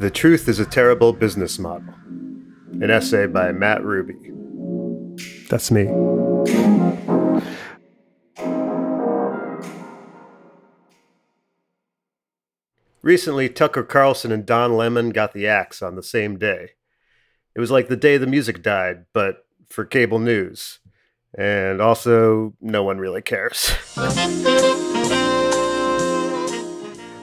The Truth is a Terrible Business Model. An essay by Matt Ruby. That's me. Recently, Tucker Carlson and Don Lemon got the axe on the same day. It was like the day the music died, but for cable news. And also, no one really cares.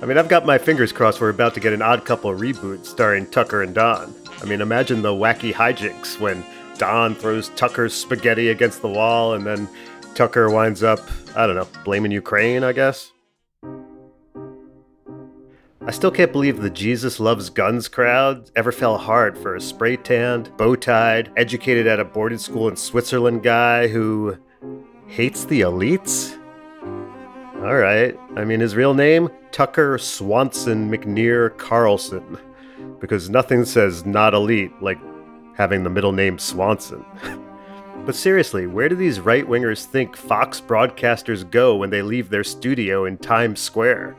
I mean, I've got my fingers crossed we're about to get an odd couple reboot starring Tucker and Don. I mean, imagine the wacky hijinks when Don throws Tucker's spaghetti against the wall and then Tucker winds up, I don't know, blaming Ukraine, I guess. I still can't believe the Jesus Loves Guns crowd ever fell hard for a spray tanned, bow tied, educated at a boarding school in Switzerland guy who hates the elites? Alright, I mean, his real name? Tucker Swanson McNear Carlson. Because nothing says not elite like having the middle name Swanson. but seriously, where do these right wingers think Fox broadcasters go when they leave their studio in Times Square?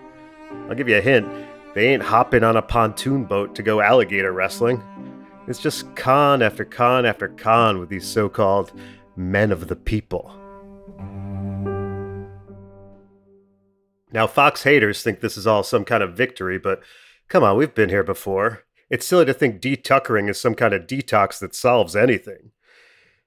I'll give you a hint they ain't hopping on a pontoon boat to go alligator wrestling. It's just con after con after con with these so called men of the people. Now, Fox haters think this is all some kind of victory, but come on, we've been here before. It's silly to think detuckering is some kind of detox that solves anything.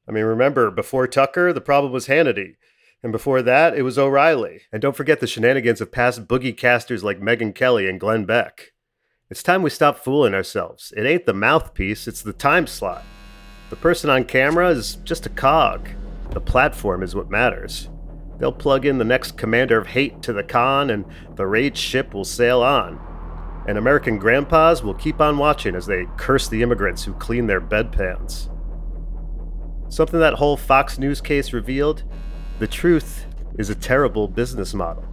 I mean, remember, before Tucker, the problem was Hannity. And before that, it was O'Reilly. And don't forget the shenanigans of past boogie casters like Megyn Kelly and Glenn Beck. It's time we stop fooling ourselves. It ain't the mouthpiece, it's the time slot. The person on camera is just a cog. The platform is what matters. They'll plug in the next commander of hate to the con, and the rage ship will sail on. And American grandpas will keep on watching as they curse the immigrants who clean their bedpans. Something that whole Fox News case revealed the truth is a terrible business model.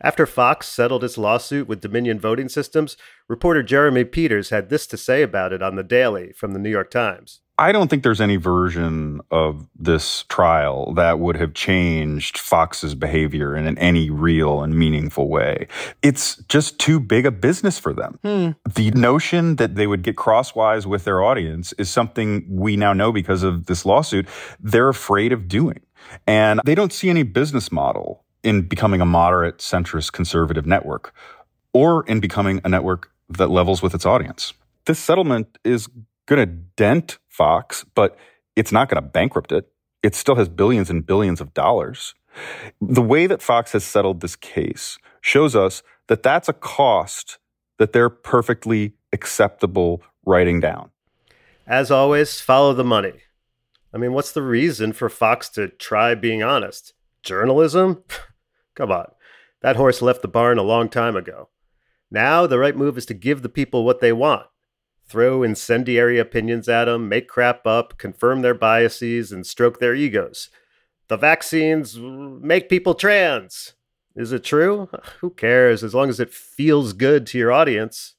After Fox settled its lawsuit with Dominion Voting Systems, reporter Jeremy Peters had this to say about it on The Daily from the New York Times. I don't think there's any version of this trial that would have changed Fox's behavior in any real and meaningful way. It's just too big a business for them. Hmm. The notion that they would get crosswise with their audience is something we now know because of this lawsuit they're afraid of doing. And they don't see any business model in becoming a moderate, centrist, conservative network or in becoming a network that levels with its audience. This settlement is going to dent Fox, but it's not going to bankrupt it. It still has billions and billions of dollars. The way that Fox has settled this case shows us that that's a cost that they're perfectly acceptable writing down. As always, follow the money. I mean, what's the reason for Fox to try being honest? Journalism? Come on. That horse left the barn a long time ago. Now, the right move is to give the people what they want throw incendiary opinions at them, make crap up, confirm their biases, and stroke their egos. The vaccines make people trans. Is it true? Who cares as long as it feels good to your audience?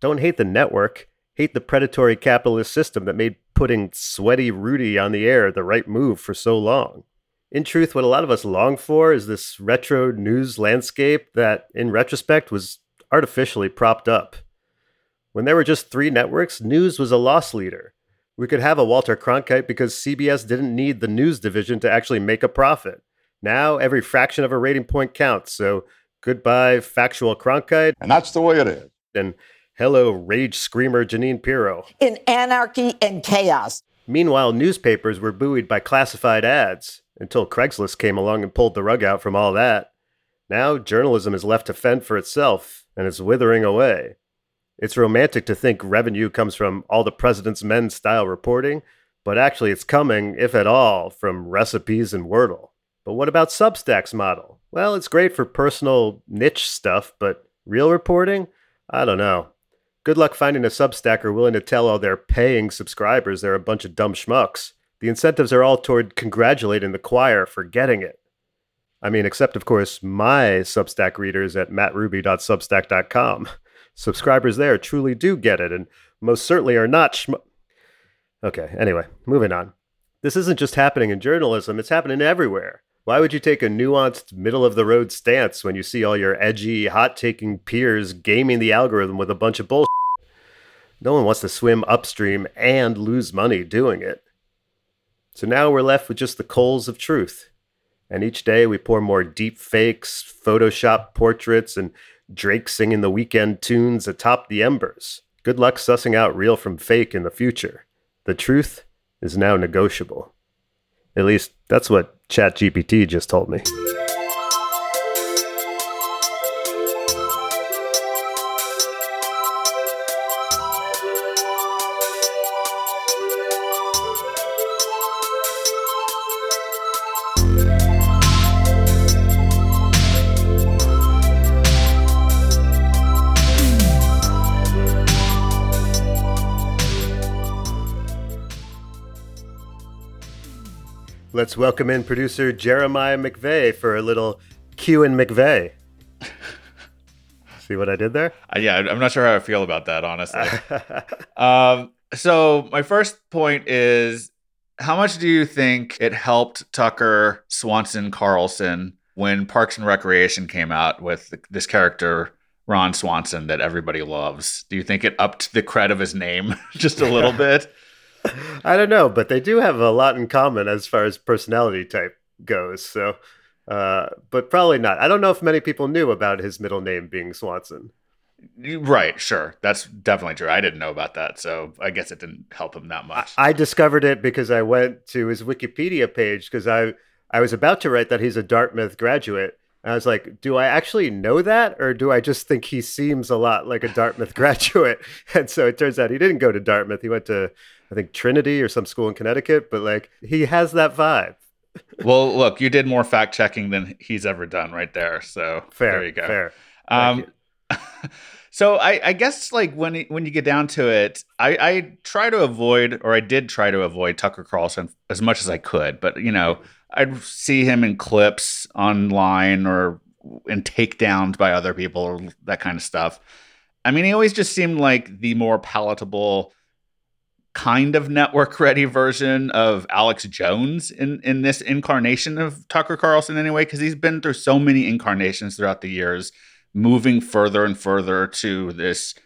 Don't hate the network. Hate the predatory capitalist system that made putting sweaty Rudy on the air the right move for so long. In truth, what a lot of us long for is this retro news landscape that, in retrospect, was artificially propped up. When there were just three networks, news was a loss leader. We could have a Walter Cronkite because CBS didn't need the news division to actually make a profit. Now every fraction of a rating point counts, so goodbye factual Cronkite. And that's the way it is. And hello rage screamer Jeanine Pirro. In anarchy and chaos. Meanwhile, newspapers were buoyed by classified ads until Craigslist came along and pulled the rug out from all that. Now journalism is left to fend for itself and is withering away. It's romantic to think revenue comes from all the president's men style reporting, but actually it's coming, if at all, from recipes and Wordle. But what about Substack's model? Well, it's great for personal niche stuff, but real reporting? I don't know. Good luck finding a Substacker willing to tell all their paying subscribers they're a bunch of dumb schmucks. The incentives are all toward congratulating the choir for getting it. I mean, except, of course, my Substack readers at mattruby.substack.com subscribers there truly do get it and most certainly are not schm- Okay, anyway, moving on. This isn't just happening in journalism, it's happening everywhere. Why would you take a nuanced, middle of the road stance when you see all your edgy, hot taking peers gaming the algorithm with a bunch of bullshit? No one wants to swim upstream and lose money doing it. So now we're left with just the coals of truth. And each day we pour more deep fakes, Photoshop portraits, and Drake singing the Weeknd tunes atop the embers. Good luck sussing out real from fake in the future. The truth is now negotiable. At least that's what ChatGPT just told me. Let's welcome in producer Jeremiah McVeigh for a little Q and McVeigh. See what I did there? Uh, yeah, I'm not sure how I feel about that, honestly. um, so my first point is, how much do you think it helped Tucker Swanson Carlson when Parks and Recreation came out with this character Ron Swanson that everybody loves? Do you think it upped the cred of his name just a little bit? I don't know, but they do have a lot in common as far as personality type goes. So, uh, but probably not. I don't know if many people knew about his middle name being Swanson. Right, sure. That's definitely true. I didn't know about that, so I guess it didn't help him that much. I discovered it because I went to his Wikipedia page because I I was about to write that he's a Dartmouth graduate. And I was like, do I actually know that or do I just think he seems a lot like a Dartmouth graduate? And so it turns out he didn't go to Dartmouth. He went to I think Trinity or some school in Connecticut, but like he has that vibe. well, look, you did more fact checking than he's ever done right there. So fair, there you go. Fair. Um, so I, I, guess like when when you get down to it, I, I try to avoid, or I did try to avoid Tucker Carlson as much as I could. But you know, I'd see him in clips online or in takedowns by other people or that kind of stuff. I mean, he always just seemed like the more palatable kind of network ready version of Alex Jones in in this incarnation of Tucker Carlson anyway because he's been through so many incarnations throughout the years moving further and further to this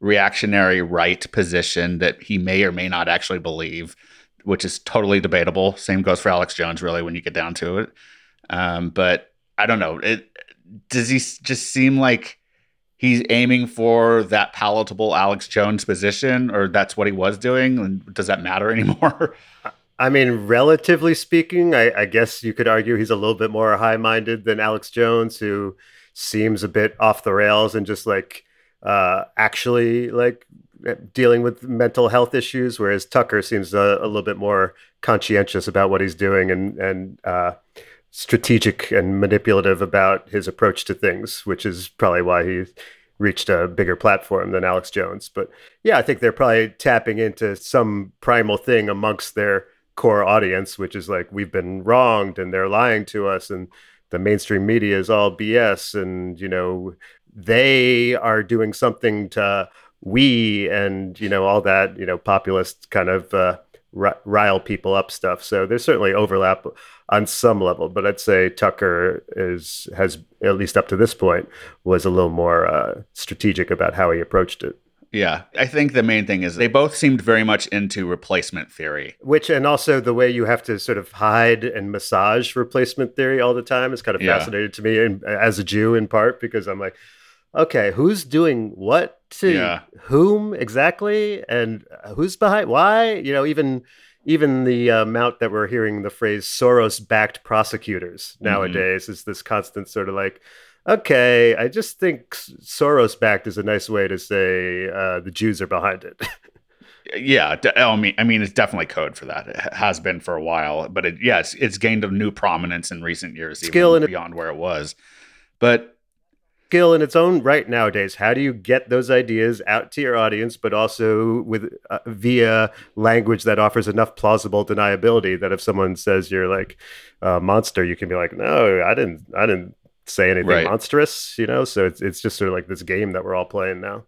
reactionary right position that he may or may not actually believe which is totally debatable same goes for Alex Jones really when you get down to it um, but I don't know it does he just seem like he's aiming for that palatable Alex Jones position, or that's what he was doing? And does that matter anymore? I mean, relatively speaking, I, I guess you could argue he's a little bit more high minded than Alex Jones, who seems a bit off the rails and just like uh, actually like dealing with mental health issues, whereas Tucker seems a, a little bit more conscientious about what he's doing and and uh, strategic and manipulative about his approach to things, which is probably why he reached a bigger platform than Alex Jones. But yeah, I think they're probably tapping into some primal thing amongst their core audience, which is like we've been wronged and they're lying to us and the mainstream media is all BS and you know they are doing something to we and you know all that you know populist kind of uh, rile people up stuff. So there's certainly overlap on some level, but I'd say Tucker is has at least up to this point was a little more uh, strategic about how he approached it. Yeah, I think the main thing is they both seemed very much into replacement theory. Which, and also the way you have to sort of hide and massage replacement theory all the time is kind of yeah. fascinating to me, and as a Jew in part, because I'm like, okay, who's doing what to yeah. whom exactly, and who's behind why? You know, even even the amount that we're hearing the phrase Soros-backed prosecutors mm-hmm. nowadays mm-hmm. is this constant sort of like, okay, I just think Soros-backed is a nice way to say uh, the Jews are behind it. yeah, I mean, I mean, it's definitely code for that. It has been for a while, but it, yeah, it's, gained a new prominence in recent years, skill and beyond where it was. But skill in its own right nowadays. How do you get those ideas out to your audience, but also with uh, via language that offers enough plausible deniability that if someone says you're like a monster, you can be like, no, I didn't, I didn't say anything right. monstrous, you know. So it's it's just sort of like this game that we're all playing now.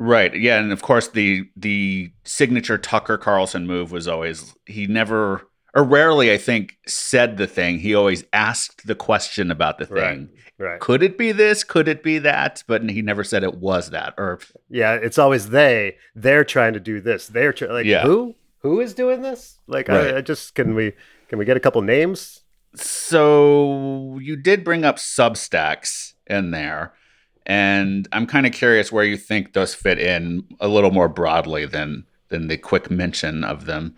Right. Yeah, and of course the the signature Tucker Carlson move was always he never or rarely, I think, said the thing. He always asked the question about the thing. Right. Could it be this? Could it be that? But he never said it was that. Or Yeah, it's always they. They're trying to do this. They're try- like Yeah. who? Who is doing this? Like Right. I, I just can we can we get a couple names? so you did bring up Substacks in there, and I'm kind of curious where you think those fit in a little more broadly than than the quick mention of them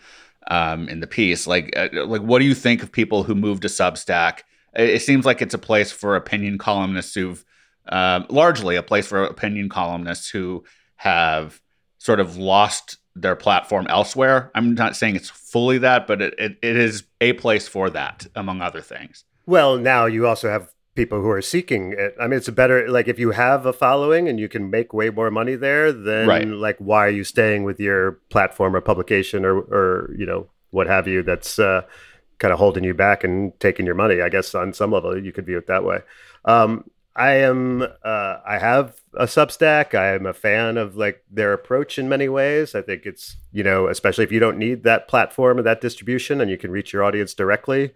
um, in the piece. Like, uh, like what do you think of people who move to Substack? It, it seems like it's a place for opinion columnists who've um, largely a place for opinion columnists who have sort of lost their platform elsewhere. I'm not saying it's fully that, but it, it, it is a place for that, among other things. Well, now you also have people who are seeking it. I mean, it's a better like if you have a following and you can make way more money there, then Right. like why are you staying with your platform or publication or or you know what have you that's uh, kind of holding you back and taking your money? I guess on some level you could view it that way. Um, I am uh, I have a Substack. I am a fan of like their approach in many ways. I think it's you know especially if you don't need that platform or that distribution and you can reach your audience directly.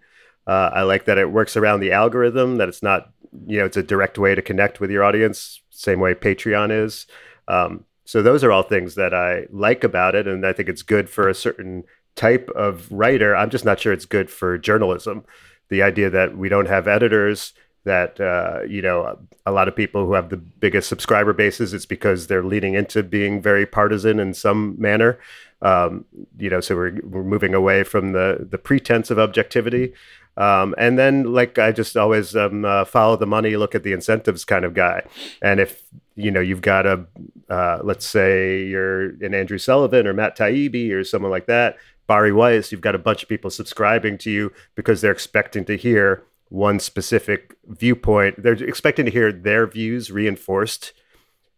Uh, I like that it works around the algorithm. That it's not you know it's a direct way to connect with your audience, same way Patreon is. Um, so those are all things that I like about it, and I think it's good for a certain type of writer. I'm just not sure it's good for journalism. The idea that we don't have editors that uh, you know a lot of people who have the biggest subscriber bases it's because they're leaning into being very partisan in some manner um, you know so we're, we're moving away from the the pretense of objectivity um, and then like i just always um, uh, follow the money look at the incentives kind of guy and if you know you've got a uh, let's say you're an andrew sullivan or matt taibbi or someone like that Bari Weiss, you've got a bunch of people subscribing to you because they're expecting to hear one specific viewpoint. They're expecting to hear their views reinforced,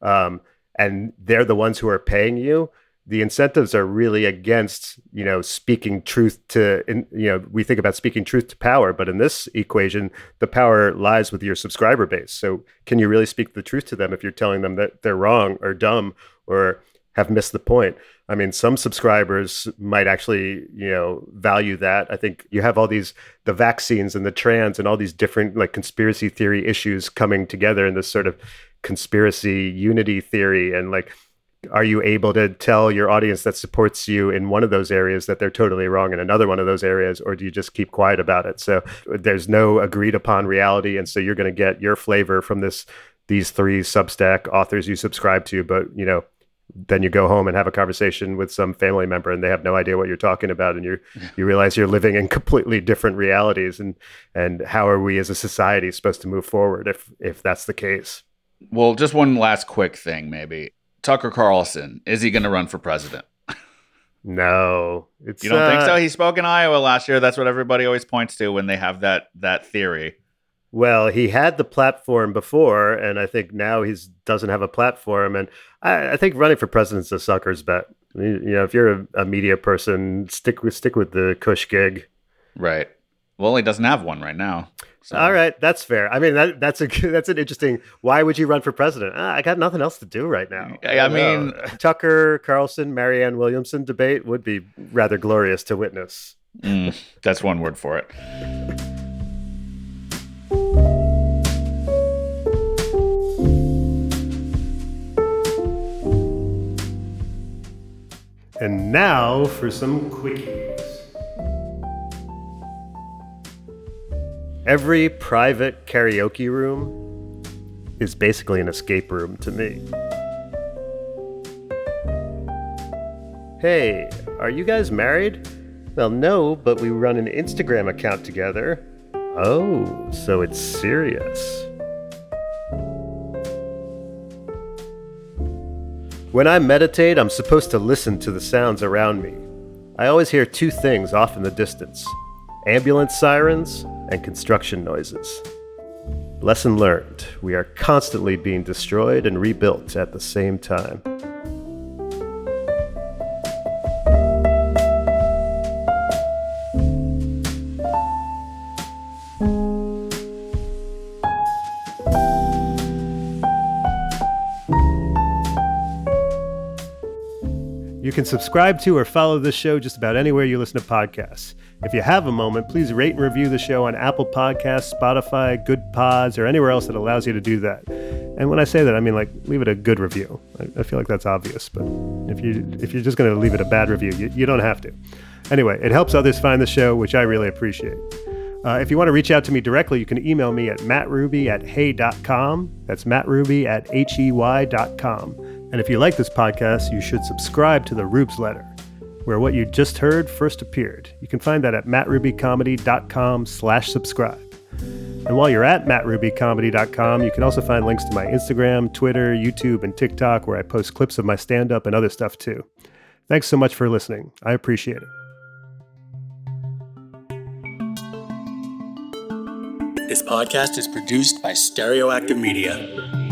um, and they're the ones who are paying you. The incentives are really against, you know, speaking truth to, in, you know, we think about speaking truth to power, but in this equation, the power lies with your subscriber base. So, can you really speak the truth to them if you're telling them that they're wrong or dumb or have missed the point? I mean, some subscribers might actually, you know, value that. I think you have all these the vaccines and the trans and all these different like conspiracy theory issues coming together in this sort of conspiracy unity theory and like are you able to tell your audience that supports you in one of those areas that they're totally wrong in another one of those areas or do you just keep quiet about it? So there's no agreed upon reality and so you're going to get your flavor from this these three substack authors you subscribe to but you know then you go home and have a conversation with some family member and they have no idea what you're talking about and you you realize you're living in completely different realities and and how are we as a society supposed to move forward if if that's the case? Well, just one last quick thing, maybe. Tucker Carlson, is he going to run for president? no it's You don't think uh, so? He spoke in Iowa last year. That's what everybody always points to when they have that that theory. Well, he had the platform before, and I think now he doesn't have a platform. And I, I think running for president's a sucker's bet. I mean, You know, if you're a, a media person, stick with stick with the Cush gig. Right. Well, he doesn't have one right now. So. All right, that's fair. I mean, that, that's a that's an interesting. Why would you run for president? Ah, I got nothing else to do right now. I- I mean-. Tucker Carlson, Marianne Williamson debate would be rather glorious to witness. Mm, that's one word for it. And now for some quickies. Every private karaoke room is basically an escape room to me. Hey, are you guys married? Well, no, but we run an Instagram account together. Oh, so it's serious. When I meditate, I'm supposed to listen to the sounds around me. I always hear two things off in the distance ambulance sirens and construction noises. Lesson learned we are constantly being destroyed and rebuilt at the same time. You can subscribe to or follow this show just about anywhere you listen to podcasts. If you have a moment, please rate and review the show on Apple Podcasts, Spotify, Good Pods, or anywhere else that allows you to do that. And when I say that, I mean like leave it a good review. I, feel like that's obvious, but if you if you're just going to leave it a bad review, you, you don't have to. Anyway, it helps others find the show, which I really appreciate. Uh, if you want to reach out to me directly, you can email me at mattruby at hey.com. That's mattruby at hey.com. And if you like this podcast, you should subscribe to the Rubes Letter, where what you just heard first appeared. You can find that at mattrubycomedy.com slash subscribe. And while you're at mattrubycomedy.com, you can also find links to my Instagram, Twitter, YouTube, and TikTok, where I post clips of my stand-up and other stuff too. Thanks so much for listening. I appreciate it. This podcast is produced by Stereoactive Media.